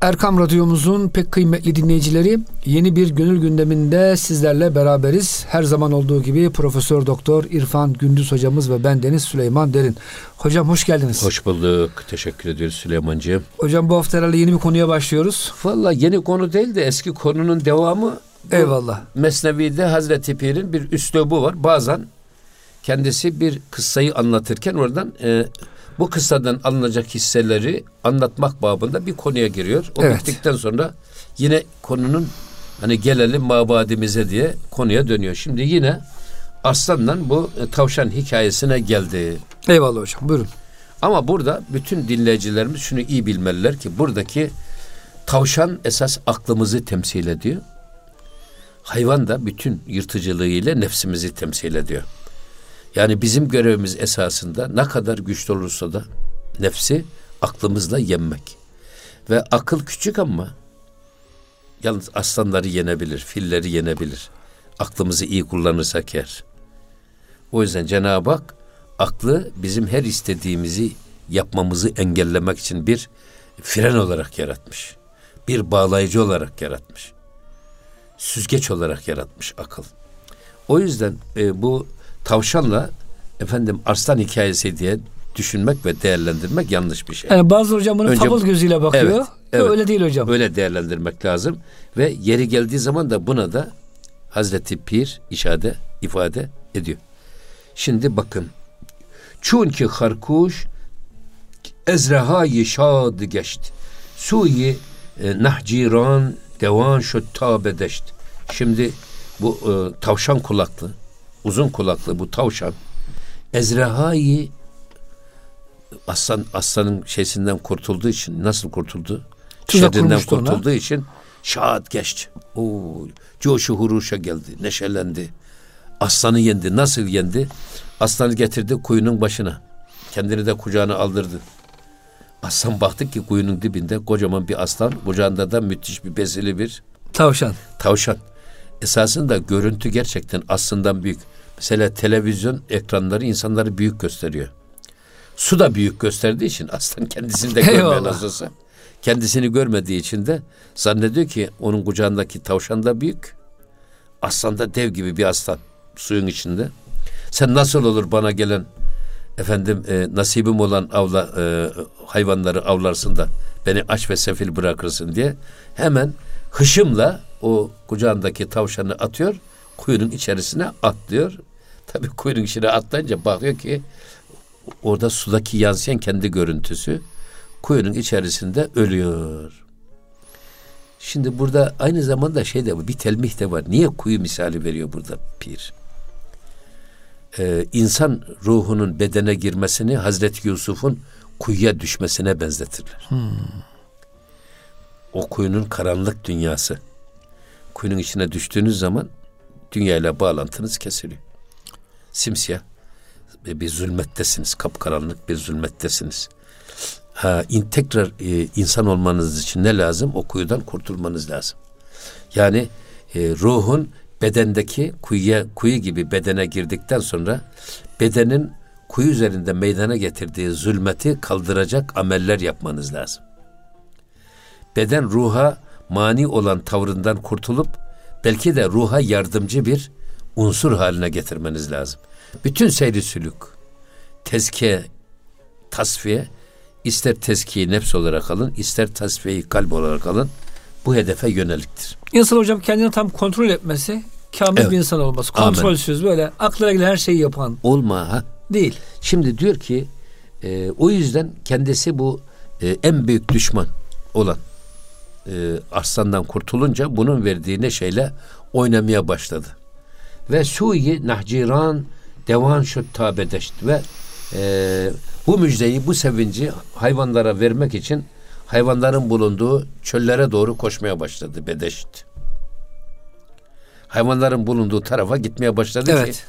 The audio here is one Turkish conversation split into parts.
Erkam Radyomuzun pek kıymetli dinleyicileri yeni bir gönül gündeminde sizlerle beraberiz. Her zaman olduğu gibi Profesör Doktor İrfan Gündüz hocamız ve ben Deniz Süleyman Derin. Hocam hoş geldiniz. Hoş bulduk. Teşekkür ediyoruz Süleymancığım. Hocam bu hafta herhalde yeni bir konuya başlıyoruz. Valla yeni konu değil de eski konunun devamı. Eyvallah. Mesnevi'de Hazreti Pir'in bir üslubu var. Bazen kendisi bir kıssayı anlatırken oradan e, bu kıssadan alınacak hisseleri anlatmak babında bir konuya giriyor. O Evet. bittikten sonra yine konunun hani gelelim mabadimize diye konuya dönüyor. Şimdi yine Arslan'dan bu e, tavşan hikayesine geldi. Eyvallah hocam buyurun. Ama burada bütün dinleyicilerimiz şunu iyi bilmeliler ki buradaki tavşan esas aklımızı temsil ediyor. Hayvan da bütün yırtıcılığıyla nefsimizi temsil ediyor. Yani bizim görevimiz esasında ne kadar güçlü olursa da nefsi aklımızla yenmek. Ve akıl küçük ama yalnız aslanları yenebilir, filleri yenebilir. Aklımızı iyi kullanırsak eğer. O yüzden Cenab-ı Hak aklı bizim her istediğimizi yapmamızı engellemek için bir fren olarak yaratmış. Bir bağlayıcı olarak yaratmış. Süzgeç olarak yaratmış akıl. O yüzden e, bu tavşanla efendim arslan hikayesi diye düşünmek ve değerlendirmek yanlış bir şey. Yani bazı hocam bunu Önce- gözüyle bakıyor. Evet, evet. Öyle değil hocam. Öyle değerlendirmek lazım ve yeri geldiği zaman da buna da Hazreti Pir işade ifade ediyor. Şimdi bakın. Çünkü harkuş ezrehayı şad geçt. Suyi e, nahciran devan şu tabedeşt. Şimdi bu e, tavşan kulaklı, uzun kulaklı bu tavşan ezrehayı aslan aslanın şeysinden kurtulduğu için nasıl kurtuldu? Tuzak kurmuştu ona. kurtulduğu için şahat geçti. Oo, coşu huruşa geldi, neşelendi. Aslanı yendi. Nasıl yendi? Aslanı getirdi kuyunun başına. Kendini de kucağına aldırdı. Aslan baktı ki kuyunun dibinde kocaman bir aslan, kucağında da müthiş bir besili bir Tavşan. tavşan. Esasında görüntü gerçekten aslından büyük. Mesela televizyon ekranları insanları büyük gösteriyor. Su da büyük gösterdiği için aslan kendisini de görmüyor Eyvallah. nasıl olsa. Kendisini görmediği için de zannediyor ki onun kucağındaki tavşan da büyük. Aslan da dev gibi bir aslan suyun içinde. Sen nasıl olur bana gelen efendim e, nasibim olan avla e, hayvanları avlarsın da beni aç ve sefil bırakırsın diye hemen hışımla o kucağındaki tavşanı atıyor kuyunun içerisine atlıyor. Tabii kuyunun içine atlayınca bakıyor ki orada sudaki yansıyan kendi görüntüsü kuyunun içerisinde ölüyor. Şimdi burada aynı zamanda şey de var, bir telmih de var. Niye kuyu misali veriyor burada pir? Ee, insan ruhunun bedene girmesini Hazreti Yusuf'un kuyuya düşmesine benzetirler. O kuyunun karanlık dünyası. Kuyunun içine düştüğünüz zaman dünyayla bağlantınız kesiliyor. Simsiyah bir zulmettesiniz. Kapkaranlık bir zulmettesiniz. Ha, in, tekrar e, insan olmanız için ne lazım? O kuyudan kurtulmanız lazım. Yani e, ruhun bedendeki kuyuya kuyu gibi bedene girdikten sonra bedenin kuyu üzerinde meydana getirdiği zulmeti kaldıracak ameller yapmanız lazım. Beden ruha mani olan tavrından kurtulup belki de ruha yardımcı bir unsur haline getirmeniz lazım. Bütün seyri sülük, tezkiye, tasfiye, ister tezkiye nefs olarak alın, ister tasfiyeyi kalp olarak alın, bu hedefe yöneliktir. İnsan hocam kendini tam kontrol etmesi, kamil Evet. bir insan olması. Kontrolsüz böyle aklına gelen her şeyi yapan Olma ha. değil. Şimdi diyor ki e, o yüzden kendisi bu e, en büyük düşman olan e, arslandan kurtulunca bunun verdiği neşeyle oynamaya başladı. Ve suyi nahciran devan şu tabedeşt ve e, bu müjdeyi, bu sevinci hayvanlara vermek için hayvanların bulunduğu çöllere doğru koşmaya başladı bedeşt. Hayvanların bulunduğu tarafa gitmeye başladı ki Evet.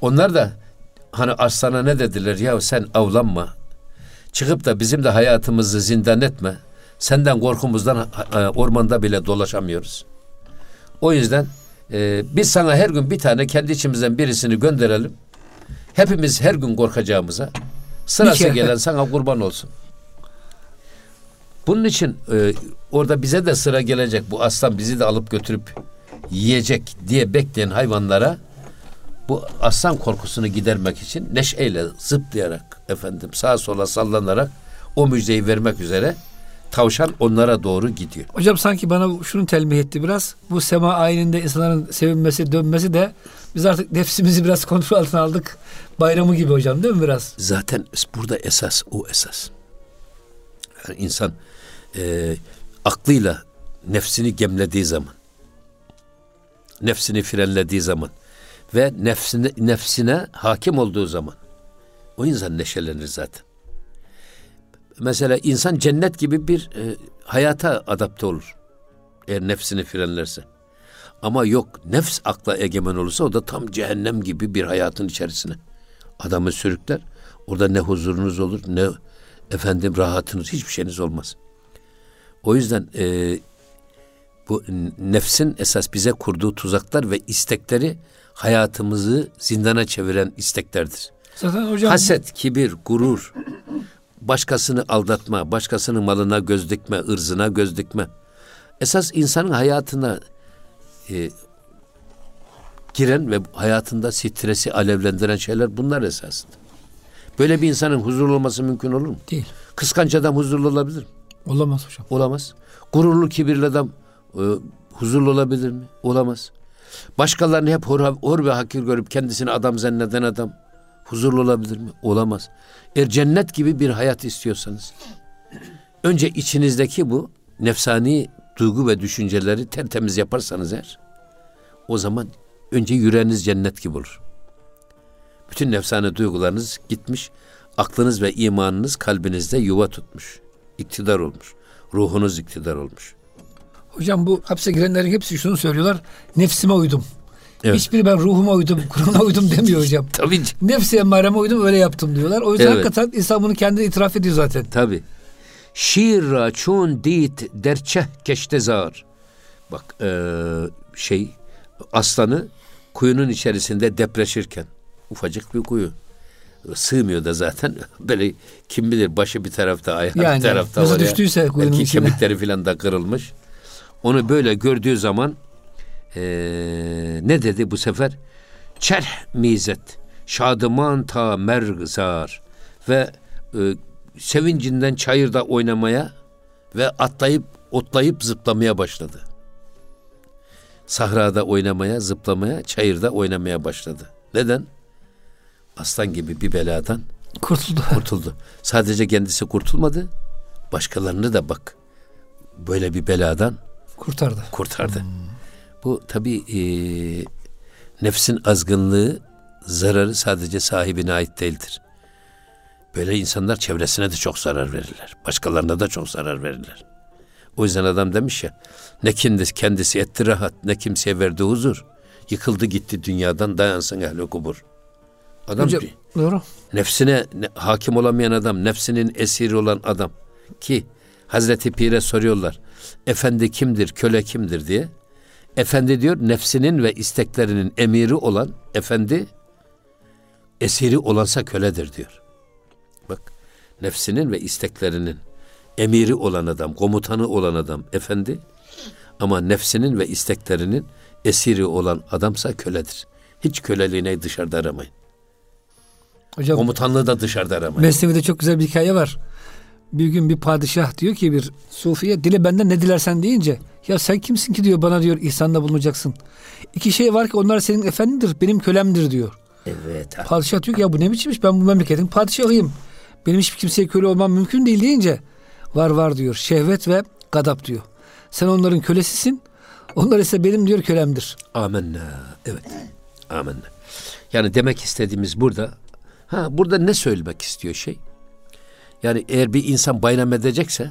onlar da hani aslana ne dediler ya sen avlanma. Çıkıp da bizim de hayatımızı zindan etme. Senden korkumuzdan ormanda bile dolaşamıyoruz. O yüzden e, biz sana her gün bir tane kendi içimizden birisini gönderelim. Hepimiz her gün korkacağımıza sırası gelen sana kurban olsun. Bunun için e, orada bize de sıra gelecek. Bu aslan bizi de alıp götürüp yiyecek diye bekleyen hayvanlara bu aslan korkusunu gidermek için neşeyle zıplayarak efendim sağa sola sallanarak o müjdeyi vermek üzere tavşan onlara doğru gidiyor. Hocam sanki bana şunu telmih etti biraz. Bu sema ayininde insanların sevinmesi, dönmesi de biz artık nefsimizi biraz kontrol altına aldık. Bayramı gibi hocam değil mi biraz? Zaten burada esas o esas. Yani insan e, aklıyla nefsini gemlediği zaman, nefsini frenlediği zaman ve nefsine, nefsine hakim olduğu zaman o insan neşelenir zaten. Mesela insan cennet gibi bir e, hayata adapte olur. Eğer nefsini frenlerse. Ama yok nefs akla egemen olursa o da tam cehennem gibi bir hayatın içerisine adamı sürükler. Orada ne huzurunuz olur ne efendim rahatınız hiçbir şeyiniz olmaz. O yüzden e, bu nefsin esas bize kurduğu tuzaklar ve istekleri hayatımızı zindana çeviren isteklerdir. Zaten hocam Haset, kibir, gurur, başkasını aldatma, başkasının malına göz dikme, ırzına göz dikme. Esas insanın hayatına e, giren ve hayatında stresi alevlendiren şeyler bunlar esasında. Böyle bir insanın huzurlu olması mümkün olur mu? değil. Kıskanç adam huzurlu olabilir mi? Olamaz hocam. Olamaz. Gururlu, kibirli adam e, huzurlu olabilir mi? Olamaz. Başkalarını hep hor, hor ve hakir görüp kendisini adam zanneden adam huzurlu olabilir mi? Olamaz. Eğer cennet gibi bir hayat istiyorsanız önce içinizdeki bu nefsani duygu ve düşünceleri tertemiz yaparsanız eğer o zaman önce yüreğiniz cennet gibi olur. Bütün nefsane duygularınız gitmiş, aklınız ve imanınız kalbinizde yuva tutmuş, iktidar olmuş, ruhunuz iktidar olmuş. Hocam bu hapse girenlerin hepsi şunu söylüyorlar. Nefsime uydum. Evet. Hiçbiri ben ruhuma uydum, Kur'an'a uydum demiyor hocam. Tabii, Nefsi emmareme uydum öyle yaptım diyorlar. O yüzden Evet. hakikaten insan bunu kendi itiraf ediyor zaten. tabii. Şiir ra çun dit derçeh keştezar. Bak eee, şey aslanı kuyunun içerisinde depreşirken ufacık bir kuyu sığmıyor da zaten böyle kim bilir başı bir tarafta ayağı Yani, bir tarafta nasıl var ya. düştüyse kuyunun Belki içine. kemikleri falan da kırılmış. Onu böyle gördüğü zaman eee, ne dedi bu sefer? Çerh mizet, şadıman ta mergzar ve e, sevincinden çayırda oynamaya ve atlayıp otlayıp zıplamaya başladı. Sahrada oynamaya, zıplamaya, çayırda oynamaya başladı. Neden? Aslan gibi bir beladan Kurtuldu. kurtuldu. Sadece kendisi kurtulmadı, başkalarını da bak böyle bir beladan Kurtardı. kurtardı. Bu tabii e, nefsin azgınlığı, zararı sadece sahibine ait değildir. Böyle insanlar çevresine de çok zarar verirler. Başkalarına da çok zarar verirler. O yüzden adam demiş ya, ne kendisi, kendisi etti rahat, ne kimseye verdi huzur. Yıkıldı gitti dünyadan dayansın ehli kubur. Adam Hocam, doğru. nefsine ne- hakim olamayan adam, nefsinin esiri olan adam ki Hazreti Pir'e soruyorlar. Efendi kimdir, köle kimdir diye. Efendi diyor nefsinin ve isteklerinin emiri olan efendi esiri olansa köledir diyor. Bak nefsinin ve isteklerinin emiri olan adam, komutanı olan adam efendi ama nefsinin ve isteklerinin esiri olan adamsa köledir. Hiç köleliğini dışarıda aramayın. Hocam Komutanlığı da dışarıda aramayın. Mesnevi'de çok güzel bir hikaye var. Bir gün bir padişah diyor ki bir sufiye dile benden ne dilersen deyince ya sen kimsin ki diyor bana diyor ihsanda bulunacaksın. İki şey var ki onlar senin efendindir benim kölemdir diyor. Evet. ha. Padişah diyor ki ya bu ne biçim iş ben bu memleketin padişahıyım. Benim hiçbir kimseye köle olmam mümkün değil deyince var var diyor şehvet ve gadap diyor. Sen onların kölesisin onlar ise benim diyor kölemdir. Amenna. Evet. Amenna. Yani demek istediğimiz burada ha burada ne söylemek istiyor şey? Yani eğer bir insan bayram edecekse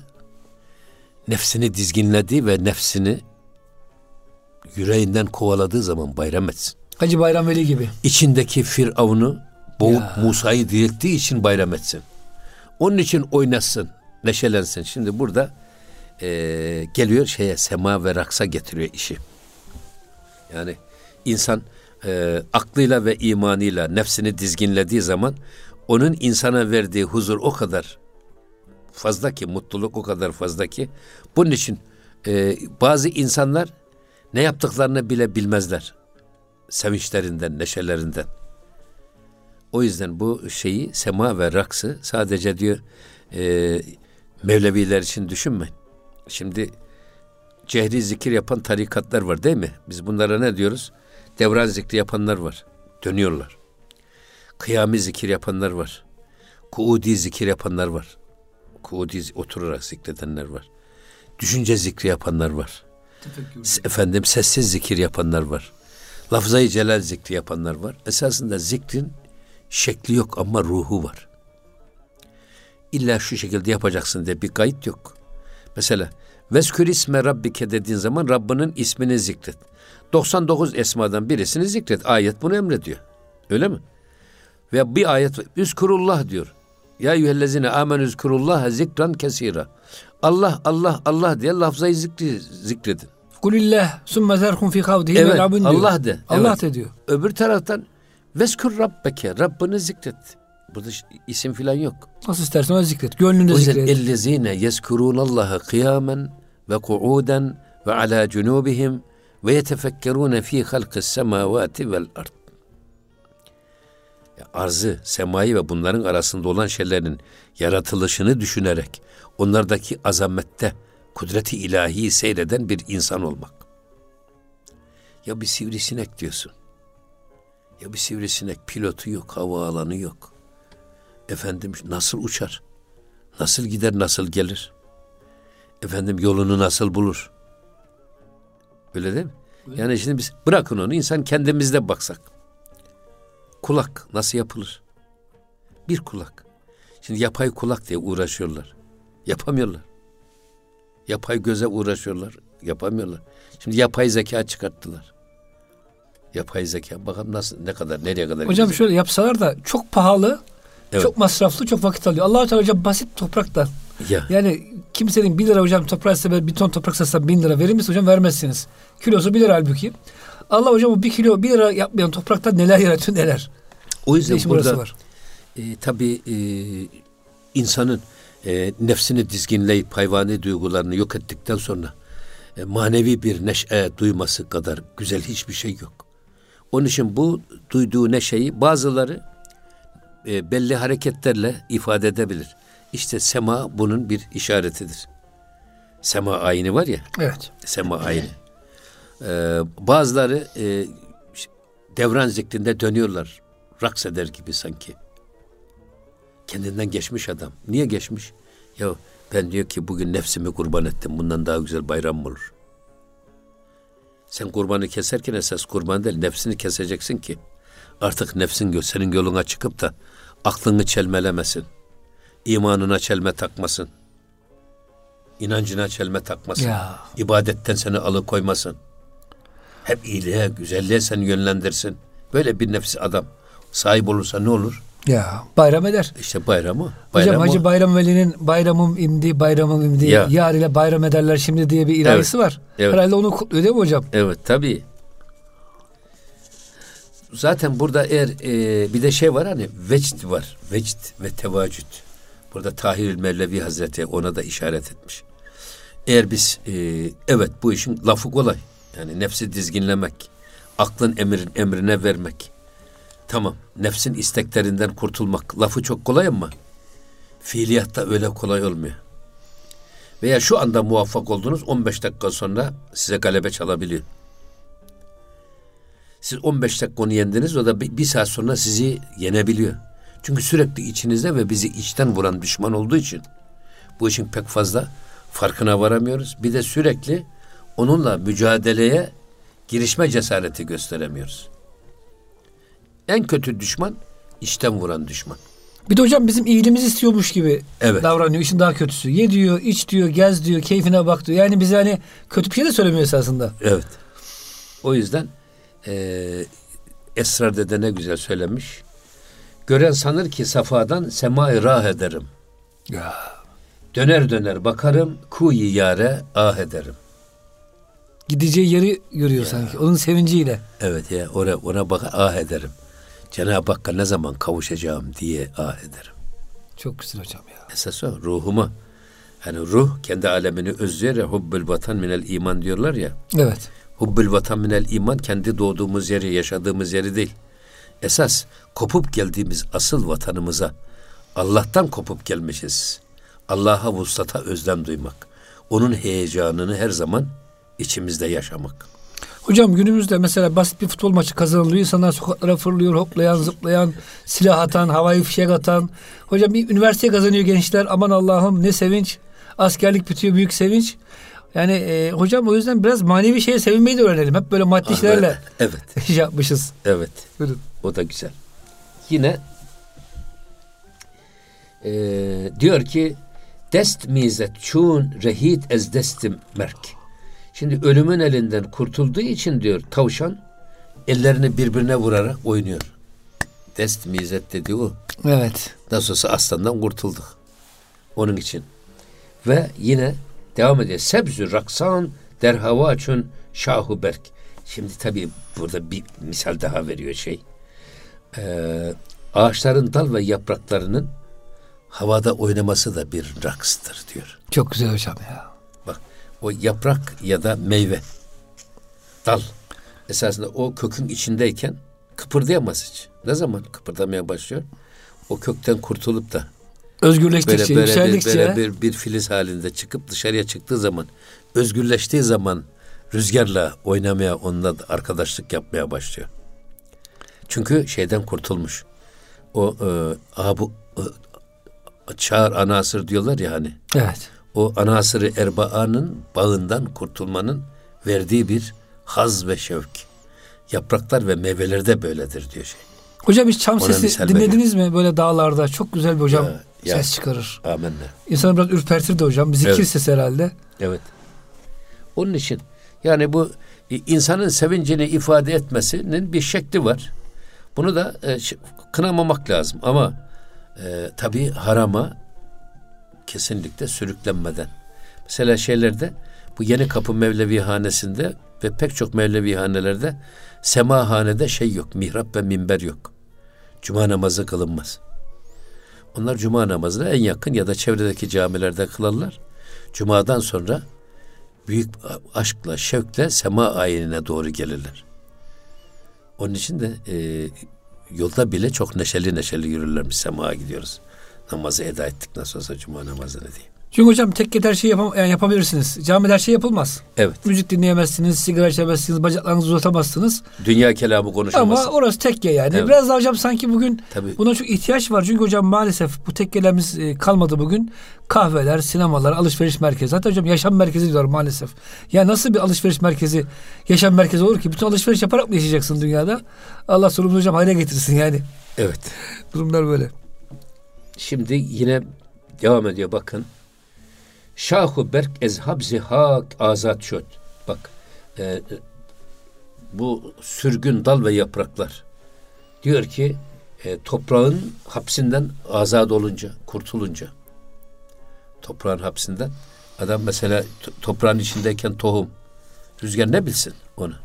nefsini dizginlediği ve nefsini yüreğinden kovaladığı zaman bayram etsin. Hacı Bayram Veli gibi. İçindeki Firavun'u boğup Ya. Musa'yı dirilttiği için bayram etsin. Onun için oynasın, neşelensin. Şimdi burada eee, geliyor şeye sema ve raksa getiriyor işi. Yani insan eee, aklıyla ve imanıyla nefsini dizginlediği zaman onun insana verdiği huzur o kadar fazla ki, mutluluk o kadar fazla ki. Bunun için e, bazı insanlar ne yaptıklarını bile bilmezler. Sevinçlerinden, neşelerinden. O yüzden bu şeyi, sema ve raksı sadece diyor e, Mevleviler için düşünmeyin. Şimdi cehri zikir yapan tarikatlar var değil mi? Biz bunlara ne diyoruz? Devran zikri yapanlar var. Dönüyorlar. Kıyami zikir yapanlar var. Kuudi zikir yapanlar var. Kuudi oturarak zikredenler var. Düşünce zikri yapanlar var. Efendim sessiz zikir yapanlar var. Lafzayı celal zikri yapanlar var. Esasında zikrin şekli yok ama ruhu var. İlla şu şekilde yapacaksın diye bir kayıt yok. Mesela Veskür isme rabbike dediğin zaman Rabbinin ismini zikret. 99 esmadan birisini zikret. Ayet bunu emrediyor. Öyle mi? Ve bir ayet Üzkurullah diyor. Ya eyyühellezine amen üzkurullah zikran kesira. Allah Allah Allah diye lafzayı zikri, zikredin. Kulillah sümme zerhum fi kavdihi evet, diyor. Allah de. Allah evet. de diyor. Öbür taraftan Veskur Rabbeke Rabbini zikret. Burada isim filan yok. Nasıl istersen öyle zikret. Gönlünde zikret. ellezine yezkurunallaha kıyamen ve ku'uden ve ala cunubihim ve yetefekkerune fi halkis semavati vel ard. Arzı, semayı ve bunların arasında olan şeylerin yaratılışını düşünerek onlardaki azamette kudreti ilahi seyreden bir insan olmak. Ya bir sivrisinek diyorsun. Ya bir sivrisinek pilotu yok, hava alanı yok. Efendim nasıl uçar? Nasıl gider, nasıl gelir? Efendim yolunu nasıl bulur? Öyle değil mi? Yani şimdi biz bırakın onu insan kendimizde baksak. Kulak nasıl yapılır? Bir kulak. Şimdi yapay kulak diye uğraşıyorlar. Yapamıyorlar. Yapay göze uğraşıyorlar. Yapamıyorlar. Şimdi yapay zeka çıkarttılar. Yapay zeka. Bakalım nasıl ne kadar nereye kadar Hocam gidecek? şöyle yapsalar da çok pahalı, evet. çok masraflı, çok vakit alıyor. Allah Teala hocam basit topraktan. Ya. Yani kimsenin 1 lira hocam toprak ise bir ton toprak satsa 1000 lira verir misiniz hocam? Vermezsiniz. Kilosu 1 lira halbuki. Allah hocam bu bir kilo 1 lira yapmayan topraktan neler yaratıyor neler. O yüzden burada var. E, tabii e, insanın e, nefsini dizginleyip hayvani duygularını yok ettikten sonra e, manevi bir neşe duyması kadar güzel hiçbir şey yok. Onun için bu duyduğu neşeyi bazıları e, belli hareketlerle ifade edebilir. İşte sema bunun bir işaretidir. Sema ayini var ya. Evet. Sema ayini. Ee, bazıları e, devran zikrinde dönüyorlar. Raks eder gibi sanki. Kendinden geçmiş adam. Niye geçmiş? Ya ben diyor ki bugün nefsimi kurban ettim. Bundan daha güzel bayram mı olur? Sen kurbanı keserken esas kurban değil, nefsini keseceksin ki artık nefsin senin yoluna çıkıp da aklını çelmelemesin. imanına çelme takmasın. inancına çelme takmasın. Ya. ibadetten seni alıkoymasın. Hep iyiliğe, güzelliğe seni yönlendirsin. Böyle bir nefsi adam sahip olursa ne olur? Ya bayram eder. İşte bayramı. bayramı. Hocam Hacı Bayram Veli'nin bayramım imdi, bayramım imdi, ya. yar ile bayram ederler şimdi diye bir ilahisi evet. var. Evet. Herhalde onu kutluyor değil mi hocam? Evet tabii. Zaten burada eğer e, bir de şey var hani vecd var. Vecd ve tevacüd. Burada Tahir Mevlevi Hazreti ona da işaret etmiş. Eğer biz e, evet bu işin lafı kolay. Yani nefsi dizginlemek, aklın emrin, emrine vermek Tamam. Nefsin isteklerinden kurtulmak lafı çok kolay ama fiiliyatta öyle kolay olmuyor. Veya şu anda muvaffak oldunuz 15 dakika sonra size galebe çalabiliyor. Siz 15 dakika onu yendiniz o da bir, saat sonra sizi yenebiliyor. Çünkü sürekli içinizde ve bizi içten vuran düşman olduğu için bu işin pek fazla farkına varamıyoruz. Bir de sürekli onunla mücadeleye girişme cesareti gösteremiyoruz. En kötü düşman içten vuran düşman. Bir de hocam bizim iyiliğimizi istiyormuş gibi evet. davranıyor. İşin daha kötüsü. Ye diyor, iç diyor, gez diyor, keyfine bak diyor. Yani bize hani kötü bir şey de söylemiyor esasında. Evet. O yüzden e, Esrar Dede ne güzel söylemiş. Gören sanır ki safadan semai rah ederim. Ya. Döner döner bakarım, kuyi yare ah ederim. Gideceği yeri görüyor ya. sanki. Onun sevinciyle. Evet ya, ona, ona bak ah ederim. Cenab-ı Hakk'a ne zaman kavuşacağım diye ah ederim. Çok güzel hocam ya. Esas o ruhumu Hani ruh kendi alemini özlüyor ya hubbül vatan minel iman diyorlar ya. Evet. Hubbül vatan minel iman kendi doğduğumuz yeri, yaşadığımız yeri değil. Esas kopup geldiğimiz asıl vatanımıza Allah'tan kopup gelmişiz. Allah'a vuslata özlem duymak. Onun heyecanını her zaman içimizde yaşamak. Hocam günümüzde mesela basit bir futbol maçı kazanılıyor. İnsanlar sokaklara fırlıyor, hoplayan, zıplayan, silah atan, havai fişek atan. Hocam bir üniversite kazanıyor gençler. Aman Allah'ım ne sevinç. Askerlik bitiyor büyük sevinç. Yani e, hocam o yüzden biraz manevi şeye sevinmeyi de öğrenelim. Hep böyle maddi şeylerle Evet, şey yapmışız. evet. Buyurun. O da güzel. Yine eee, diyor ki dest mizet çun rehit ez destim merk. Şimdi ölümün elinden kurtulduğu için diyor tavşan ellerini birbirine vurarak oynuyor. Dest mizet dediği o. Evet. Nasıl olsa aslandan kurtulduk. Onun için. Ve yine devam ediyor. Sebzü raksan derhavaçun şahu berk. Şimdi tabii burada bir misal daha veriyor şey. Ee, ağaçların dal ve yapraklarının havada oynaması da bir rakstır diyor. Çok güzel hocam ya. O yaprak ya da meyve, dal esasında o kökün içindeyken kıpırdayamaz hiç. Ne zaman kıpırdamaya başlıyor? O kökten kurtulup da Özgürleştikçe, böyle, böyle, bir, böyle bir, bir filiz halinde çıkıp dışarıya çıktığı zaman özgürleştiği zaman rüzgarla oynamaya onunla da arkadaşlık yapmaya başlıyor. Çünkü şeyden kurtulmuş. O e, abu e, çağır anasır diyorlar ya hani. Evet. O anasırı erbaanın bağından kurtulmanın verdiği bir haz ve şevk. Yapraklar ve meyvelerde böyledir diyor şey. Hocam hiç çam Ona sesi dinlediniz mi böyle dağlarda? Çok güzel bir hocam Ya, ya. ses çıkarır. Amenna. İnsanı biraz ürpertir de hocam. Bir zikir Evet. sesi herhalde. Evet. Onun için yani bu e, insanın sevincini ifade etmesinin bir şekli var. Bunu da e, kınamamak lazım ama e, tabii harama kesinlikle sürüklenmeden. Mesela şeylerde bu Yeni Kapı Mevlevi Hanesi'nde ve pek çok Mevlevi hanelerde semahanede şey yok, mihrap ve minber yok. Cuma namazı kılınmaz. Onlar cuma namazını en yakın ya da çevredeki camilerde kılarlar. Cuma'dan sonra büyük aşkla, şevkle sema ayinine doğru gelirler. Onun için de e, yolda bile çok neşeli neşeli yürürlermiş. Sema'ya gidiyoruz. Namazı eda ettik nasıl olsa cuma namazını diye. Çünkü hocam tek her şeyi yapam- yani yapabilirsiniz. Camide her şey yapılmaz. Evet. Müzik dinleyemezsiniz, sigara içemezsiniz, bacaklarınızı uzatamazsınız. Dünya kelamı konuşulmaz. Ama orası tekke yani. Evet. Biraz da hocam sanki bugün Tabii. buna çok ihtiyaç var. Çünkü hocam maalesef bu tekkelerimiz e, kalmadı bugün. Kahveler, sinemalar, alışveriş merkezi. Hatta hocam yaşam merkezi diyorlar maalesef. Ya nasıl bir alışveriş merkezi, yaşam merkezi olur ki? Bütün alışveriş yaparak mı yaşayacaksın dünyada? Allah sonumuzu hocam hayra getirsin yani. Evet. Durumlar böyle. Şimdi yine devam ediyor bakın. Şahu berk ezhabzi hak azat şöt. Bak e, e, bu sürgün dal ve yapraklar diyor ki e, toprağın hapsinden azad olunca, kurtulunca toprağın hapsinden adam mesela to- toprağın içindeyken tohum rüzgar ne bilsin onu.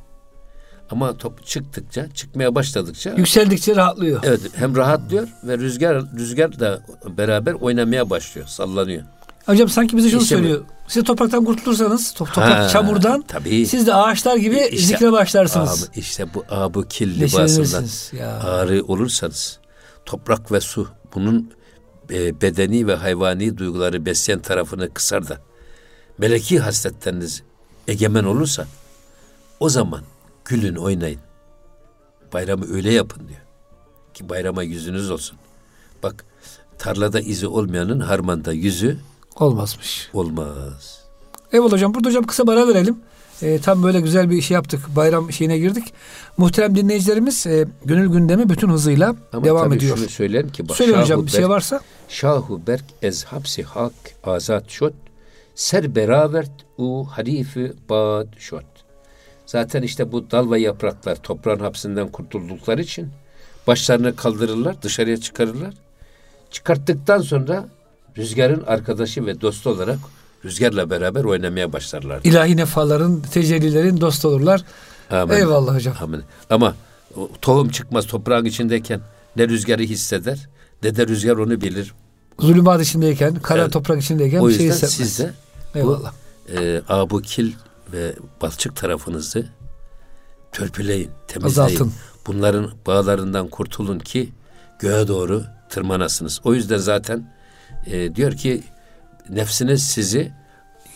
Ama top çıktıkça, çıkmaya başladıkça Yükseldikçe rahatlıyor. Evet hem rahatlıyor ve rüzgar rüzgar da beraber oynamaya başlıyor, sallanıyor. Hocam sanki bize şunu İşte söylüyor. Siz topraktan kurtulursanız, top, toprak Ha, çamurdan tabii. siz de ağaçlar gibi İşte- zikre başlarsınız. Abi, işte bu abu kil libasından ağrı olursanız toprak ve su bunun e, bedeni ve hayvani duyguları besleyen tarafını kısar da meleki hasletleriniz egemen olursa o zaman gülün oynayın. Bayramı öyle yapın diyor. Ki bayrama yüzünüz olsun. Bak tarlada izi olmayanın harmanda yüzü Olmazmış. olmaz. Eyvallah hocam. Burada hocam kısa bir ara verelim. Ee, tam böyle güzel bir şey yaptık. Bayram şeyine girdik. Muhterem dinleyicilerimiz e, gönül gündemi bütün hızıyla Ama devam tabii ediyor. şunu söyleyelim ki bak, Söyle hocam Şahu bir şey Berk- varsa. Şahu berk ez hapsi hak azat şot ser beravert u harifi bad şot. Zaten işte bu dal ve yapraklar toprağın hapsinden kurtuldukları için başlarını kaldırırlar, dışarıya çıkarırlar. Çıkarttıktan sonra rüzgarın arkadaşı ve dostu olarak rüzgarla beraber oynamaya başlarlar. İlahi nefaların, tecellilerin dostu olurlar. Amin. Eyvallah hocam. Amin. Ama o tohum çıkmaz toprağın içindeyken ne rüzgarı hisseder ne de rüzgar onu bilir. Zulümat içindeyken, kara evet. toprak içindeyken o yüzden şey siz de Eyvallah. bu e, abukil ve balçık tarafınızı törpüleyin, temizleyin. Azaltın. Bunların bağlarından kurtulun ki göğe doğru tırmanasınız. O yüzden zaten e, diyor ki nefsiniz sizi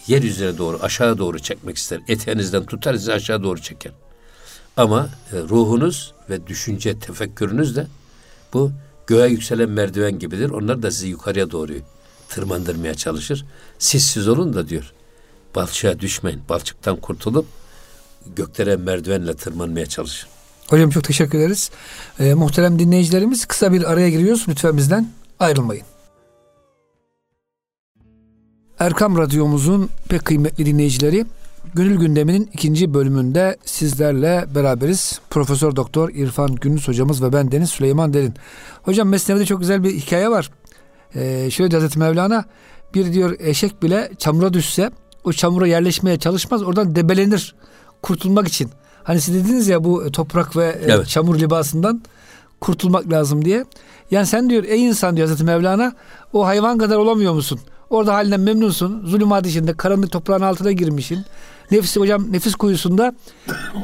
yeryüzüne doğru aşağı doğru çekmek ister. Eteğinizden tutar sizi aşağı doğru çeker. Ama e, ruhunuz ve düşünce tefekkürünüz de bu göğe yükselen merdiven gibidir. Onlar da sizi yukarıya doğru tırmandırmaya çalışır. Siz siz olun da diyor. Balçığa düşmeyin. Balçıktan kurtulup göklere merdivenle tırmanmaya çalışın. Hocam çok teşekkür ederiz. Ee, muhterem dinleyicilerimiz kısa bir araya giriyoruz. Lütfen bizden ayrılmayın. Erkam Radyomuzun pek kıymetli dinleyicileri Gönül Gündemi'nin ikinci bölümünde sizlerle beraberiz. Profesör Doktor İrfan Gündüz hocamız ve ben Deniz Süleyman Derin. Hocam Mesnevi'de çok güzel bir hikaye var. Ee, şöyle Hazreti Mevlana bir diyor eşek bile çamura düşse o çamura yerleşmeye çalışmaz oradan debelenir kurtulmak için. Hani siz dediniz ya bu toprak ve e, evet. çamur libasından kurtulmak lazım diye. Yani sen diyor ey insan diyor Hazreti Mevlana o hayvan kadar olamıyor musun? Orada halinden memnunsun. Zulümat içinde karanlık toprağın altına girmişsin. Nefis hocam nefis kuyusunda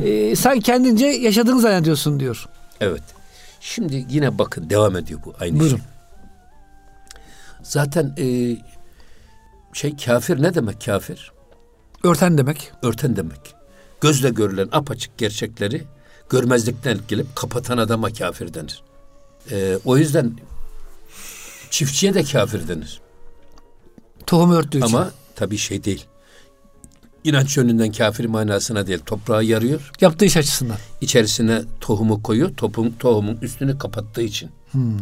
e, sen kendince yaşadığını zannediyorsun diyor. Evet. Şimdi yine bakın devam ediyor bu aynı Buyurun. şey. Zaten e, şey kafir ne demek kafir? Örten demek. Örten demek. Gözle görülen apaçık gerçekleri görmezlikten gelip kapatan adama kafir denir. E, o yüzden çiftçiye de kafir denir. Tohum örttüğü için. Ama tabii şey değil. İnanç yönünden kafir manasına değil. Toprağı yarıyor. Yaptığı iş açısından. İçerisine tohumu koyuyor. Topun, tohumun üstünü kapattığı için. Hmm.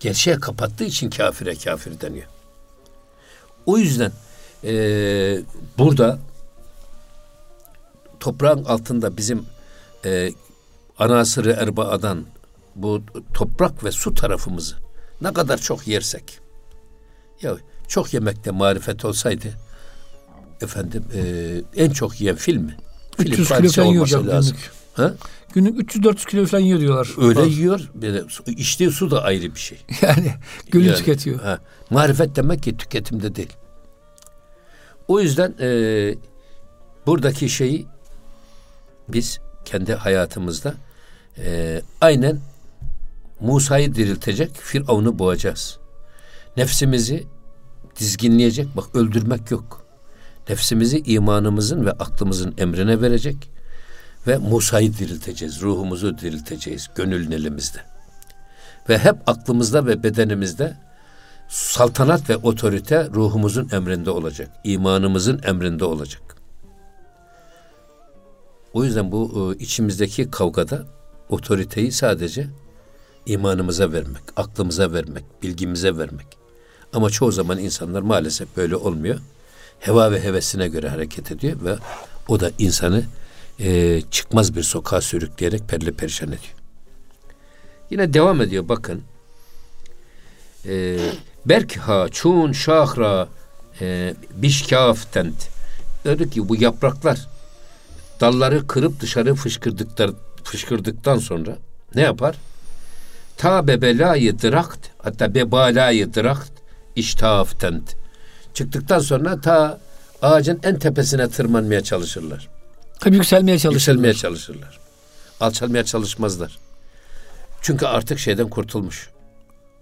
Gerçeğe kapattığı için kafire kafir deniyor. O yüzden e, burada toprağın altında bizim e, anasırı erbaadan bu toprak ve su tarafımızı ne kadar çok yersek ya çok yemekte marifet olsaydı efendim e, en çok yiyen film mi? 300 film yiyor hocam lazım. günlük. Ha? Günlük 300-400 kilo falan yiyor diyorlar. Öyle Bak. yiyor. Böyle, içtiği su da ayrı bir şey. Yani gülü yani, tüketiyor. Ha, marifet demek ki tüketimde değil. O yüzden e, buradaki şeyi biz kendi hayatımızda e, aynen Musa'yı diriltecek, Firavun'u boğacağız. Nefsimizi dizginleyecek. Bak öldürmek yok. Nefsimizi imanımızın ve aklımızın emrine verecek ve Musa'yı dirilteceğiz. Ruhumuzu dirilteceğiz gönül elimizde. Ve hep aklımızda ve bedenimizde saltanat ve otorite ruhumuzun emrinde olacak. imanımızın emrinde olacak. O yüzden bu e, içimizdeki kavgada otoriteyi sadece imanımıza vermek, aklımıza vermek, bilgimize vermek. Ama çoğu zaman insanlar maalesef böyle olmuyor. Heva ve hevesine göre hareket ediyor ve o da insanı e, çıkmaz bir sokağa sürükleyerek perli perişan ediyor. Yine devam ediyor bakın. E, Berkha çun şahra e, bişkaftent. Dedi ki bu yapraklar dalları kırıp dışarı fışkırdıklar, fışkırdıktan sonra ne yapar? Ta bebelayı dırakt hatta bebalayı dırakt iştaftent. Çıktıktan sonra ta ağacın en tepesine tırmanmaya çalışırlar. Hep yükselmeye çalışırlar. Yükselmeye çalışırlar. Alçalmaya çalışmazlar. Çünkü artık şeyden kurtulmuş.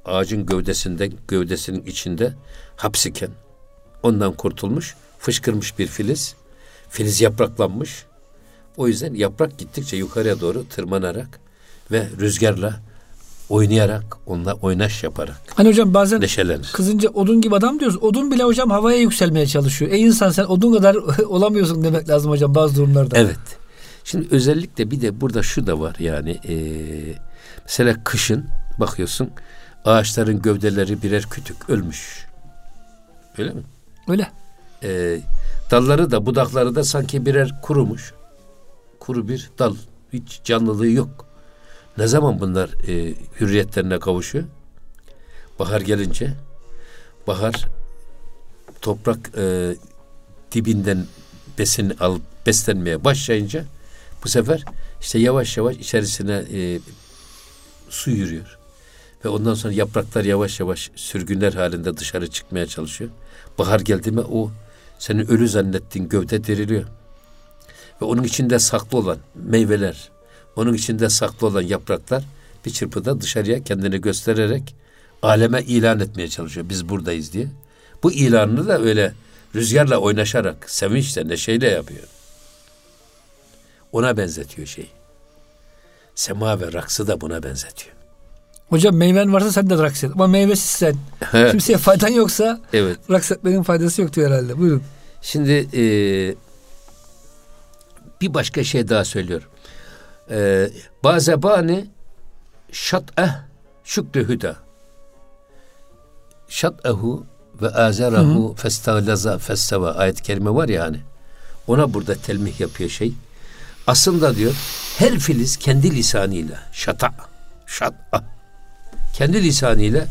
Ağacın gövdesinde, gövdesinin içinde hapsiken ondan kurtulmuş, fışkırmış bir filiz. Filiz yapraklanmış. O yüzden yaprak gittikçe yukarıya doğru tırmanarak ve rüzgarla oynayarak, onunla oynaş yaparak. Hani hocam bazen neşelenir. kızınca odun gibi adam diyoruz. Odun bile hocam havaya yükselmeye çalışıyor. Ey insan sen odun kadar olamıyorsun demek lazım hocam bazı durumlarda. Evet. Şimdi özellikle bir de burada şu da var yani e, mesela kışın bakıyorsun ağaçların gövdeleri birer kütük ölmüş. Öyle mi? Öyle. E, dalları da budakları da sanki birer kurumuş. Kuru bir dal. Hiç canlılığı yok. Ne zaman bunlar e, hürriyetlerine kavuşuyor? Bahar gelince bahar toprak e, dibinden besin alıp beslenmeye başlayınca bu sefer işte yavaş yavaş içerisine e, su yürüyor. Ve ondan sonra yapraklar yavaş yavaş sürgünler halinde dışarı çıkmaya çalışıyor. Bahar geldi mi o senin ölü zannettiğin gövde diriliyor. Ve onun içinde saklı olan meyveler, onun içinde saklı olan yapraklar bir çırpıda dışarıya kendini göstererek aleme ilan etmeye çalışıyor. Biz buradayız diye. Bu ilanını da öyle rüzgarla oynaşarak, sevinçle, neşeyle yapıyor. Ona benzetiyor şey. Sema ve raksı da buna benzetiyor. Hocam meyven varsa sen de raks et. Ama meyvesizsen, kimseye faydan yoksa evet. raks etmenin faydası yoktu herhalde. Buyurun. Şimdi e, bir başka şey daha söylüyorum. E, bazebani şat'eh şükrü hüda. Şat'ehu ve azerahu festağlaza festeva ayet-i kerime var ya hani. Ona burada telmih yapıyor şey. Aslında diyor her filiz kendi lisanıyla şata şat'a kendi lisanıyla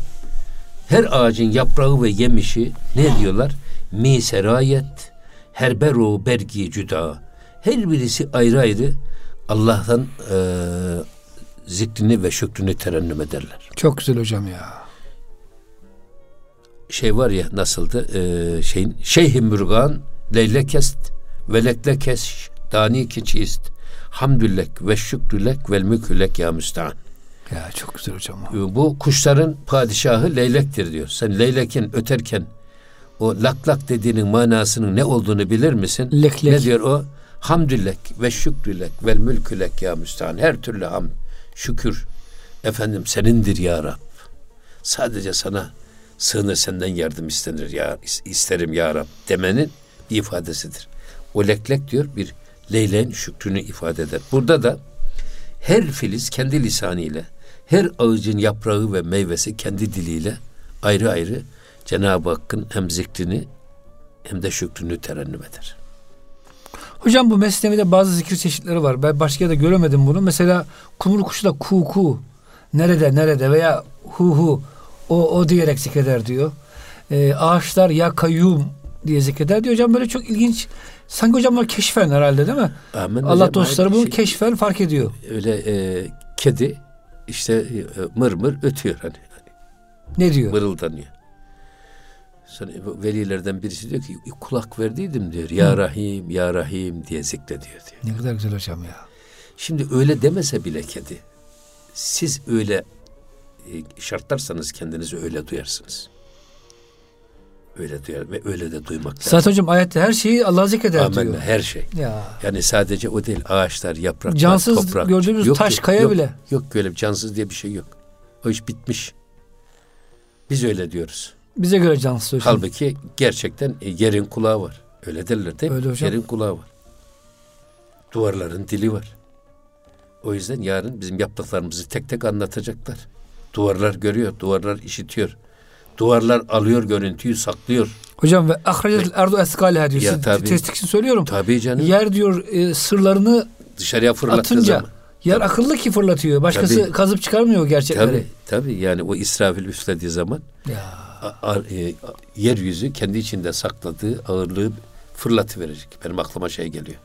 her ağacın yaprağı ve yemişi ne diyorlar? Mi serayet, herberu bergi cüda. Her birisi ayrı ayrı Allah'tan e, zikrini ve şükrünü terennüm ederler. Çok güzel hocam ya. Şey var ya nasıldı? Ee, şeyin Şeyh Mürgan leylekest ve leklekeş dani kiçist hamdüllek ve şükrülek vel mükülek ya müsta'an. Ya çok güzel hocam. Bu kuşların padişahı leylektir diyor. Sen leylekin öterken o lak lak dediğinin manasının ne olduğunu bilir misin? Lek lek. Ne diyor o? Hamdülek ve şükrülek vel mülkülek ya müstahane. Her türlü ham, şükür efendim senindir ya Rab. Sadece sana sığınır senden yardım istenir ya isterim ya Rab demenin bir ifadesidir. O leklek diyor bir leyleğin şükrünü ifade eder. Burada da her filiz kendi lisanıyla, her ağacın yaprağı ve meyvesi kendi diliyle ayrı ayrı Cenab-ı Hakk'ın hem zikrini hem de şükrünü terennüm eder. Hocam bu mesnevi'de bazı zikir çeşitleri var. Ben başka da göremedim bunu. Mesela kumru kuşu da ku ku nerede nerede veya hu hu o o diyerek zikreder diyor. Ee, ağaçlar ya kayyum diye zikreder diyor. Hocam böyle çok ilginç. Sanki hocam var keşfen herhalde değil mi? Amin Allah hocam, dostları bunu şey, keşfen fark ediyor. Öyle e, kedi işte e, mır mır ötüyor hani. Ne diyor? Mırıldanıyor. Sonra velilerden birisi diyor ki kulak verdiydim diyor. Ya Hı. Rahim, Ya Rahim diye zikrediyor diyor. Ne kadar güzel hocam ya. Şimdi öyle demese bile kedi. Siz öyle e, şartlarsanız kendinizi öyle duyarsınız. Öyle duyar ve öyle de duymak lazım. Zaten hocam ayette her şeyi Allah zikreder Amenna, diyor. her şey. Ya. Yani sadece o değil ağaçlar, yapraklar, cansız toprak. gördüğümüz yok, taş, kaya yok, bile. Yok öyle cansız diye bir şey yok. O iş bitmiş. Biz öyle diyoruz. Bize göre cansız hocam. Halbuki gerçekten e, yerin kulağı var. Öyle derler değil mi? Öyle hocam. Yerin kulağı var. Duvarların dili var. O yüzden yarın bizim yaptıklarımızı tek tek anlatacaklar. Duvarlar görüyor, duvarlar işitiyor. Duvarlar alıyor görüntüyü, saklıyor. Hocam ve ahrecet erdu eskaleha diyor. Ya, tabii, Test için söylüyorum. Tabii canım. Yer diyor e, sırlarını dışarıya fırlattığı zaman. Yer tabii. akıllı ki fırlatıyor. Başkası tabii. kazıp çıkarmıyor gerçekleri. Tabii, tabii yani o İsrafil üflediği zaman ya. E, yeryüzü kendi içinde sakladığı ağırlığı fırlatı verecek. Benim aklıma şey geliyor.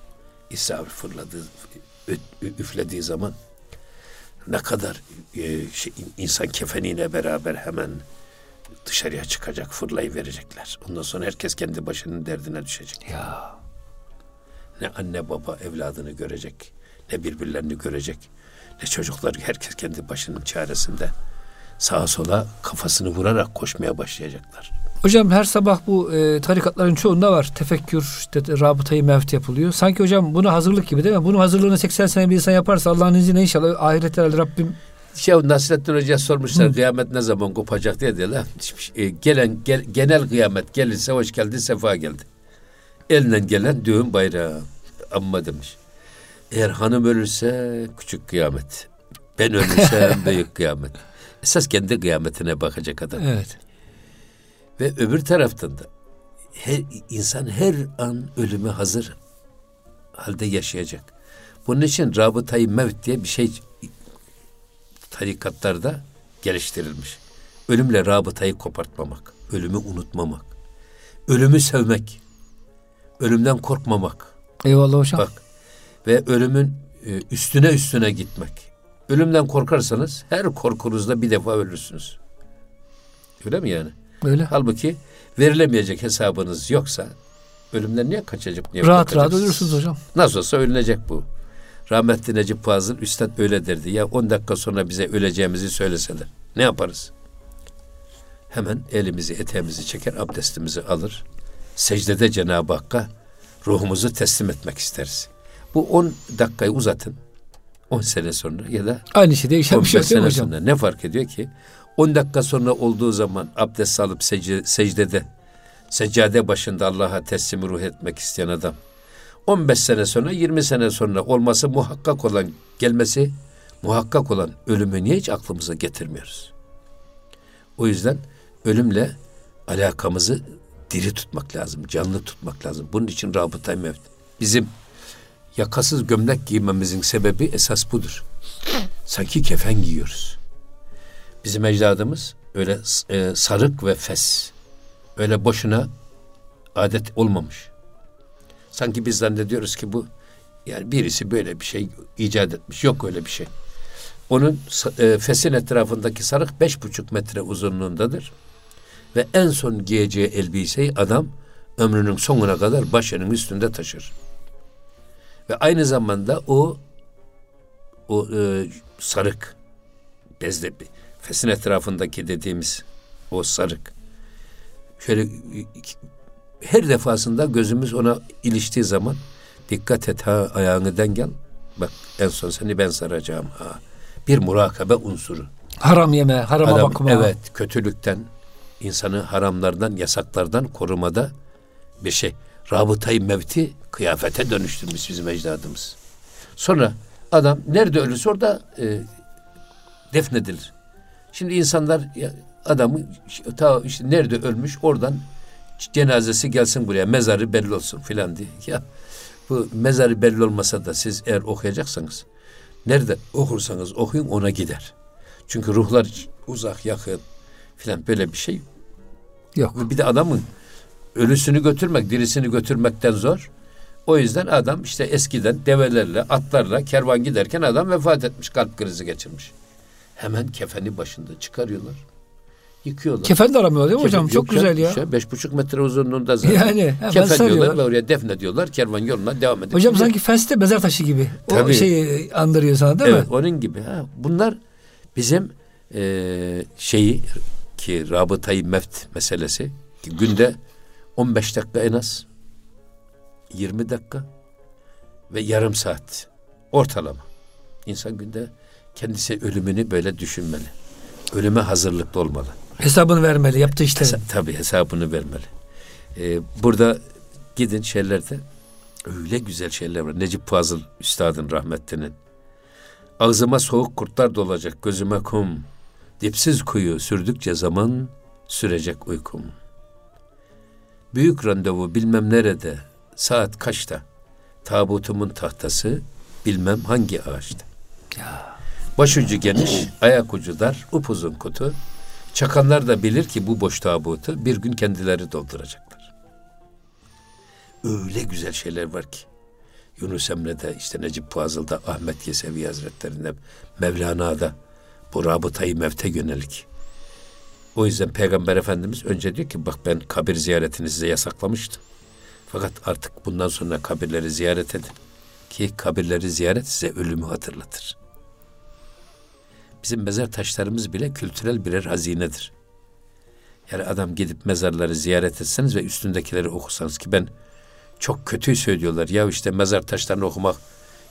İsrafil fırladığı, üflediği zaman ne kadar e, şey, insan kefeniyle beraber hemen dışarıya çıkacak, fırlayı verecekler. Ondan sonra herkes kendi başının derdine düşecek. Ya. Ne anne baba evladını görecek, ne birbirlerini görecek, ne çocuklar herkes kendi başının çaresinde sağa sola kafasını vurarak koşmaya başlayacaklar. Hocam her sabah bu e, tarikatların çoğunda var. Tefekkür, işte rabıtayı mevt yapılıyor. Sanki hocam bunu hazırlık gibi değil mi? Bunun hazırlığını 80 sene bir insan yaparsa Allah'ın izniyle inşallah ahirette Rabbim şey Nasrettin Hoca sormuşlar Hı. kıyamet ne zaman kopacak diye diyorlar. E, gelen gel, genel kıyamet gelirse hoş geldi sefa geldi. Elinden gelen düğün bayrağı amma demiş. Eğer hanım ölürse küçük kıyamet. Ben ölürsem büyük kıyamet. Esas kendi kıyametine bakacak adam. Evet. Ve öbür taraftan da her insan her an ölüme hazır halde yaşayacak. Bunun için rabıtayı mevt diye bir şey tarikatlarda geliştirilmiş. Ölümle rabıtayı kopartmamak, ölümü unutmamak, ölümü sevmek, ölümden korkmamak. Eyvallah hocam. Bak ve ölümün e, üstüne üstüne gitmek. Ölümden korkarsanız her korkunuzda bir defa ölürsünüz. Öyle mi yani? Öyle. Halbuki verilemeyecek hesabınız yoksa ölümden niye kaçacak? Niye rahat rahat ölürsünüz hocam. Nasıl olsa ölünecek bu. Rahmetli Necip Fazıl Üstad öyle derdi. Ya 10 dakika sonra bize öleceğimizi söyleseler ne yaparız? Hemen elimizi eteğimizi çeker abdestimizi alır. Secdede Cenab-ı Hakk'a ruhumuzu teslim etmek isteriz. Bu 10 dakikayı uzatın. 10 sene sonra ya da Aynı şey değişen bir 15 şey sene hocam? sonra ne fark ediyor ki? 10 dakika sonra olduğu zaman abdest alıp secde, secdede, seccade başında Allah'a teslim ruh etmek isteyen adam. 15 sene sonra, 20 sene sonra olması muhakkak olan, gelmesi muhakkak olan ölümü niye hiç aklımıza getirmiyoruz? O yüzden ölümle alakamızı diri tutmak lazım, canlı tutmak lazım. Bunun için rabıta mevt. Bizim yakasız gömlek giymemizin sebebi esas budur. Sanki kefen giyiyoruz. Bizim ecdadımız öyle e, sarık ve fes. Öyle boşuna adet olmamış. Sanki biz zannediyoruz ki bu yani birisi böyle bir şey icat etmiş. Yok öyle bir şey. Onun e, fesin etrafındaki sarık beş buçuk metre uzunluğundadır. Ve en son giyeceği elbiseyi adam ömrünün sonuna kadar başının üstünde taşır. Ve aynı zamanda o o e, sarık bezde fesin etrafındaki dediğimiz o sarık. Şöyle her defasında gözümüz ona iliştiği zaman dikkat et ha ayağını dengel bak en son seni ben saracağım ha. Bir murakabe unsuru. Haram yeme, harama Adam, bakma. evet kötülükten insanı haramlardan yasaklardan korumada bir şey rabıtayı mevti kıyafete dönüştürmüş bizim ecdadımız. Sonra adam nerede ölürse orada e, defnedilir. Şimdi insanlar ya, adamı ta işte nerede ölmüş oradan cenazesi gelsin buraya mezarı belli olsun filan diye. Ya bu mezarı belli olmasa da siz eğer okuyacaksanız nerede okursanız okuyun ona gider. Çünkü ruhlar uzak yakın filan böyle bir şey Yok. bir de adamın ölüsünü götürmek, dirisini götürmekten zor. O yüzden adam işte eskiden develerle, atlarla kervan giderken adam vefat etmiş, kalp krizi geçirmiş. Hemen kefeni başında çıkarıyorlar. Yıkıyorlar. Kefen de aramıyor değil mi hocam? Yok Çok güzel ya. Şey, beş buçuk metre uzunluğunda zaten. Yani hemen Kefen diyorlar sarıyorlar. ve oraya defnediyorlar. Kervan yoluna devam ediyor. Hocam sanki Fes'te mezar taşı gibi. O Tabii. şeyi andırıyor sana değil evet, mi? onun gibi. Ha. Bunlar bizim e, şeyi ki rabıtayı meft meselesi ki günde 15 dakika en az 20 dakika ve yarım saat ortalama. İnsan günde kendisi ölümünü böyle düşünmeli. Ölüme hazırlıklı olmalı. Hesabını vermeli yaptığı işlerin. Hesa- tabii hesabını vermeli. Ee, burada gidin şeylerde öyle güzel şeyler var. Necip Fazıl Üstad'ın rahmetlinin. Ağzıma soğuk kurtlar dolacak, gözüme kum. Dipsiz kuyu sürdükçe zaman sürecek uykum. Büyük randevu bilmem nerede, saat kaçta? Tabutumun tahtası bilmem hangi ağaçta. Başucu geniş, ayak ucu dar, upuzun kutu. Çakanlar da bilir ki bu boş tabutu bir gün kendileri dolduracaklar. Öyle güzel şeyler var ki. Yunus Emre'de, işte Necip Fazıl'da, Ahmet Yesevi Hazretleri'nde, Mevlana'da bu rabıtayı mevte yönelik. O yüzden Peygamber Efendimiz önce diyor ki bak ben kabir ziyaretini size yasaklamıştım. Fakat artık bundan sonra kabirleri ziyaret edin. Ki kabirleri ziyaret size ölümü hatırlatır. Bizim mezar taşlarımız bile kültürel birer hazinedir. Yani adam gidip mezarları ziyaret etseniz ve üstündekileri okusanız ki ben çok kötü söylüyorlar. Ya işte mezar taşlarını okumak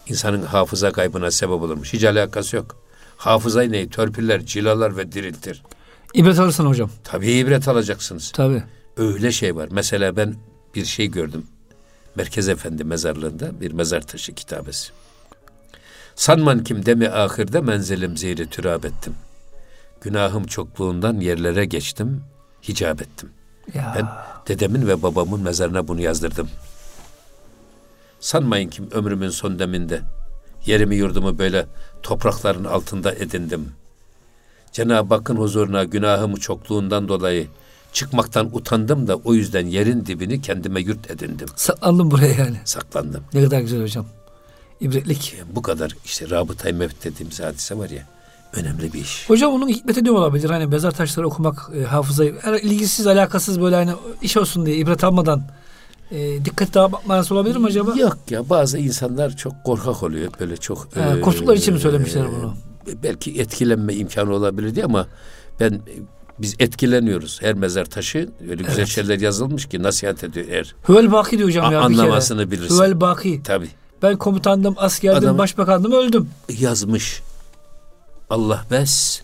insanın hafıza kaybına sebep olurmuş. Hiç alakası yok. Hafızayı neyi? Törpüller, cilalar ve diriltir. İbret alırsan hocam. Tabii ibret alacaksınız. Tabii. Öyle şey var. Mesela ben bir şey gördüm. Merkez Efendi mezarlığında bir mezar taşı kitabesi. Sanman kim demi ahirde menzilim zeyri türab ettim. Günahım çokluğundan yerlere geçtim, hicap ettim. Ya. Ben dedemin ve babamın mezarına bunu yazdırdım. Sanmayın kim ömrümün son deminde yerimi yurdumu böyle toprakların altında edindim. Cenab-ı Hakk'ın huzuruna günahımı çokluğundan dolayı çıkmaktan utandım da o yüzden yerin dibini kendime yurt edindim. Saklandım buraya yani. Saklandım. Ne kadar güzel hocam. İbretlik. E, bu kadar işte rabıtay mevt dediğimiz hadise var ya önemli bir iş. Hocam onun hikmeti ne olabilir? Hani mezar taşları okumak e, hafızayı her ilgisiz alakasız böyle hani iş olsun diye ibret almadan e, dikkat dağıtmak manası olabilir mi acaba? Yok ya bazı insanlar çok korkak oluyor böyle çok. He, korktukları için mi söylemişler bunu? Belki etkilenme imkanı olabilir diye ama ben biz etkileniyoruz. Her mezar taşı öyle güzel Evet. şeyler yazılmış ki nasihat ediyor eğer Hüvel Baki diyor hocam a- ya bir anlamasını kere. bilirsin. Hüvel Baki. Tabii Ben komutandım, askerdim, Adam- başbakandım, öldüm. yazmış. Allah bes,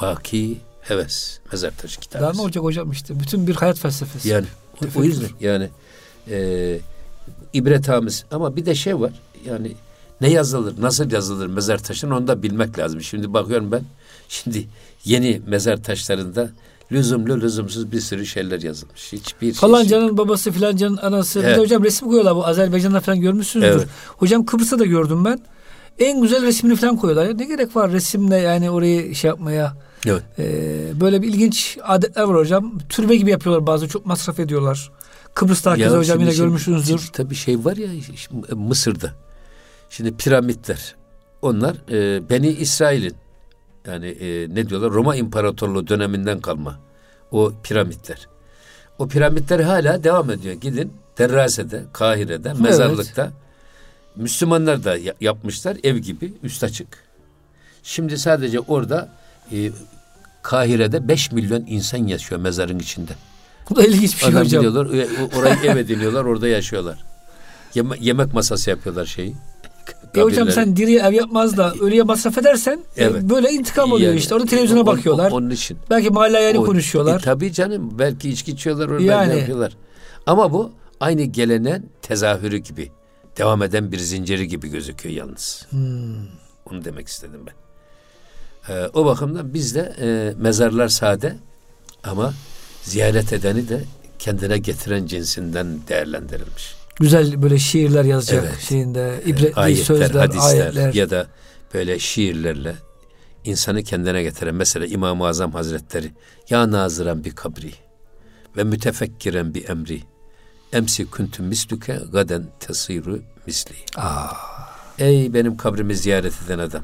baki, heves. Mezar taşı kitabı. Daha ne olacak hocam işte. Bütün bir hayat felsefesi. Yani o, o yüzden yani e, ibretamiz ama bir de şey var yani ne yazılır nasıl yazılır mezar taşını onu da bilmek lazım. Şimdi bakıyorum ben şimdi yeni mezar taşlarında lüzumlu lüzumsuz bir sürü şeyler yazılmış. Hiçbir şey. Falancanın babası filancanın anası. Bir Evet. de hocam resim koyuyorlar bu Azerbaycan'da falan görmüşsünüzdür. Evet. Hocam Kıbrıs'ta da gördüm ben. En güzel resmini falan koyuyorlar. Ya ne gerek var resimle yani orayı şey yapmaya. Evet. Ee, böyle bir ilginç adetler var hocam. Türbe gibi yapıyorlar bazı çok masraf ediyorlar. Kıbrıs'ta herkese Ya hocam yine görmüşsünüzdür. tabii şey var ya Mısır'da. Şimdi piramitler. Onlar e, Beni İsrail'in yani e, ne diyorlar Roma İmparatorluğu döneminden kalma o piramitler. O piramitler hala devam ediyor. Gidin Derrase'de, Kahire'de, mezarlıkta. Müslümanlar da ya- yapmışlar ev gibi üst açık. Şimdi sadece orada e, Kahire'de 5 milyon insan yaşıyor mezarın içinde. Bu da ilginç bir şey Adam hocam. gidiyorlar e, orayı ev ediniyorlar orada yaşıyorlar. Yeme- yemek masası yapıyorlar şeyi. E hocam sen diriye ev yapmaz da ölüye masraf edersen e, Evet. böyle intikam oluyor Yani, işte. Orada televizyona on- bakıyorlar. Onun için. Belki mahalle yani O- konuşuyorlar. E, tabii canım belki içki içiyorlar orada Yani. yapıyorlar. Ama bu aynı gelenen tezahürü gibi. Devam eden bir zinciri gibi gözüküyor yalnız. Hmm. Onu demek istedim ben. Ee, o bakımdan bizde e, mezarlar sade ama ziyaret edeni de kendine getiren cinsinden değerlendirilmiş. Güzel böyle şiirler yazacak Evet. şeyinde. ibretli ayetler, sözler, hadisler ayetler. ya da böyle şiirlerle insanı kendine getiren mesela İmam-ı Azam Hazretleri ya naziren bir kabri ve mütefekkiren bir emri emsi kuntum mislüke gaden tesiru misli. Aa, Ey benim kabrimi ziyaret eden adam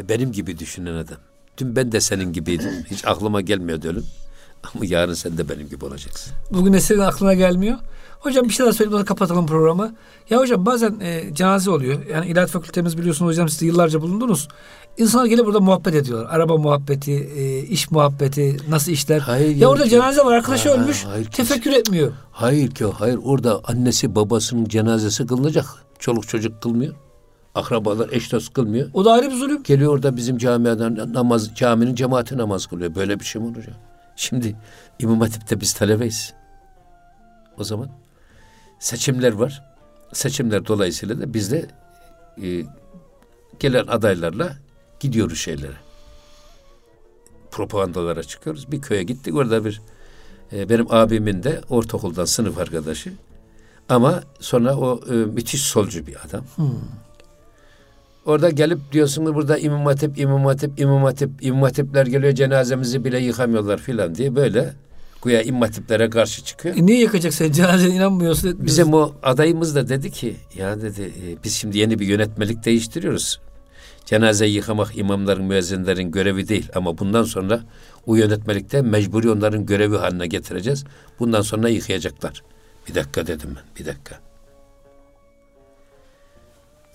ve benim gibi düşünen adam. Dün ben de senin gibiydim. Hiç aklıma gelmiyordu ölüm. Ama yarın sen de benim gibi olacaksın. bugün senin aklına gelmiyor. Hocam bir şey daha söyleyip kapatalım programı. Ya hocam bazen e, cenaze oluyor. Yani ilahiyat fakültemiz biliyorsunuz hocam siz de yıllarca bulundunuz. İnsanlar gelip burada muhabbet ediyorlar. Araba muhabbeti, e, iş muhabbeti, nasıl işler. Hayır ya orada ki. cenaze var arkadaşı Ha, ölmüş. hayır ki. tefekkür etmiyor. Hayır ki hayır orada annesi babasının cenazesi kılınacak. Çoluk çocuk kılmıyor. Akrabalar eş dost kılmıyor. O da ayrı bir zulüm. Geliyor orada bizim camiadan namaz, caminin cemaati namaz kılıyor. Böyle bir şey mi ya? Şimdi İmam Hatip'te biz talebeyiz. O zaman seçimler var. Seçimler dolayısıyla da biz de e, gelen adaylarla gidiyoruz şeylere. Propagandalara çıkıyoruz. Bir köye gittik. Orada bir e, benim abimin de ortaokuldan sınıf arkadaşı. Ama sonra o e, müthiş solcu bir adam. Orada gelip diyorsunuz burada İmam Hatip, İmam Hatip, İmam Hatip, İmam Hatipler geliyor cenazemizi bile yıkamıyorlar filan diye böyle güya İmam Hatiplere karşı çıkıyor. E, niye yakacak sen cenazeye inanmıyorsun etmiyorsun. Bizim o adayımız da dedi ki ya dedi e, biz şimdi yeni bir yönetmelik değiştiriyoruz. Cenazeyi yıkamak imamların, müezzinlerin görevi değil ama bundan sonra o yönetmelikte mecburi onların görevi haline getireceğiz. Bundan sonra yıkayacaklar. Bir dakika dedim ben, bir dakika.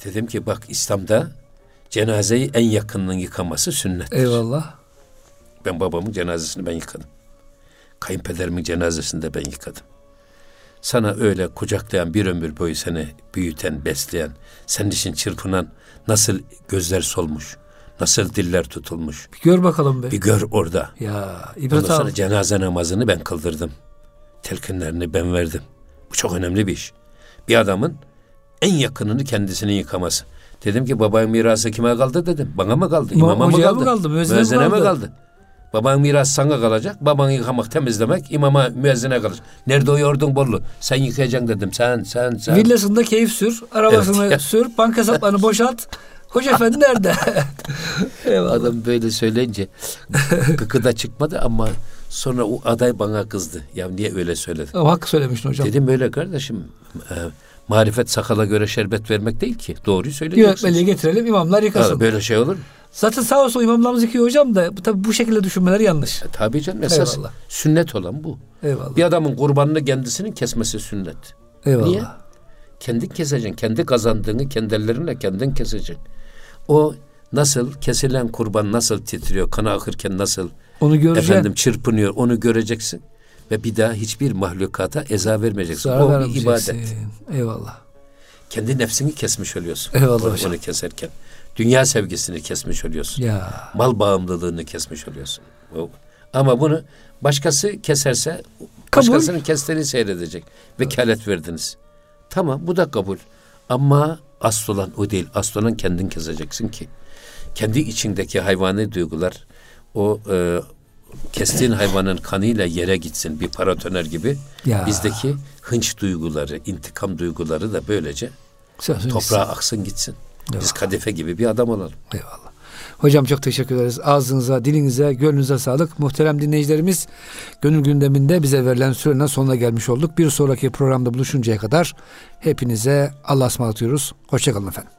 Dedim ki bak İslam'da cenazeyi en yakınının yıkaması sünnettir. Eyvallah. Ben babamın cenazesini ben yıkadım. Kayınpederimin cenazesini de ben yıkadım. Sana öyle kucaklayan bir ömür boyu seni büyüten, besleyen, senin için çırpınan nasıl gözler solmuş, nasıl diller tutulmuş. Bir gör bakalım be. Bir gör orada. Ya Ondan ibret al. sonra cenaze namazını ben kıldırdım. Telkinlerini ben verdim. Bu çok önemli bir iş. Bir adamın en yakınını kendisinin yıkaması. Dedim ki babanın mirası kime kaldı dedim. Bana mı kaldı? İmam- İmama mı kaldı? kaldı? Müezzine mi Müezzine mi kaldı? kaldı? Babanın mirası sana kalacak. Babanı yıkamak, temizlemek imama, müezzine kalacak. Nerede o yordun bollu? Sen yıkayacaksın dedim. Sen, sen, sen. Villasında keyif sür, arabasını Evet. sür, banka hesaplarını boşalt. Hoca efendi nerede? Adam böyle söyleyince gıkı da çıkmadı ama sonra o aday bana kızdı. Ya niye öyle söyledin? Hakkı söylemiştin hocam. Dedim öyle kardeşim. e, Marifet sakala göre şerbet vermek değil ki. Doğruyu söyleyeceksiniz. Yönetmeliği getirelim imamlar yıkasın. Ha, böyle şey olur mu? Zaten sağ olsun imamlarımız yıkıyor hocam da tabii bu şekilde düşünmeleri yanlış. E, tabii canım esas Eyvallah. sünnet olan bu. Eyvallah. Bir adamın kurbanını kendisinin kesmesi sünnet. Eyvallah. Niye? Kendin keseceksin. Kendi kazandığını kendi ellerinle kendin keseceksin. O nasıl kesilen kurban nasıl titriyor, kanı akırken nasıl Onu göreceksin. efendim çırpınıyor onu göreceksin. Ve bir daha hiçbir mahlukata eza vermeyeceksin. Zarar o bir ibadet. Eyvallah. Kendi nefsini kesmiş oluyorsun. Eyvallah onu, hocam. onu keserken. Dünya sevgisini kesmiş oluyorsun. Ya. Mal bağımlılığını kesmiş oluyorsun. Ama bunu başkası keserse Kabul. başkasının kestiğini seyredecek. Vekalet verdiniz. Tamam bu da kabul. Ama asıl olan o değil. Asıl olan kendin keseceksin ki. Kendi içindeki hayvani duygular o e, kestiğin hayvanın kanıyla yere gitsin bir paratoner gibi. Ya. Bizdeki hınç duyguları, intikam duyguları da böylece Sözün toprağa aksın gitsin. Biz Eyvallah. kadife gibi bir adam olalım. Eyvallah. Hocam çok teşekkür ederiz. Ağzınıza, dilinize, gönlünüze sağlık. Muhterem dinleyicilerimiz, gönül gündeminde bize verilen sürenin sonuna gelmiş olduk. Bir sonraki programda buluşuncaya kadar hepinize Allah'a ısmarlatıyoruz. Hoşçakalın efendim.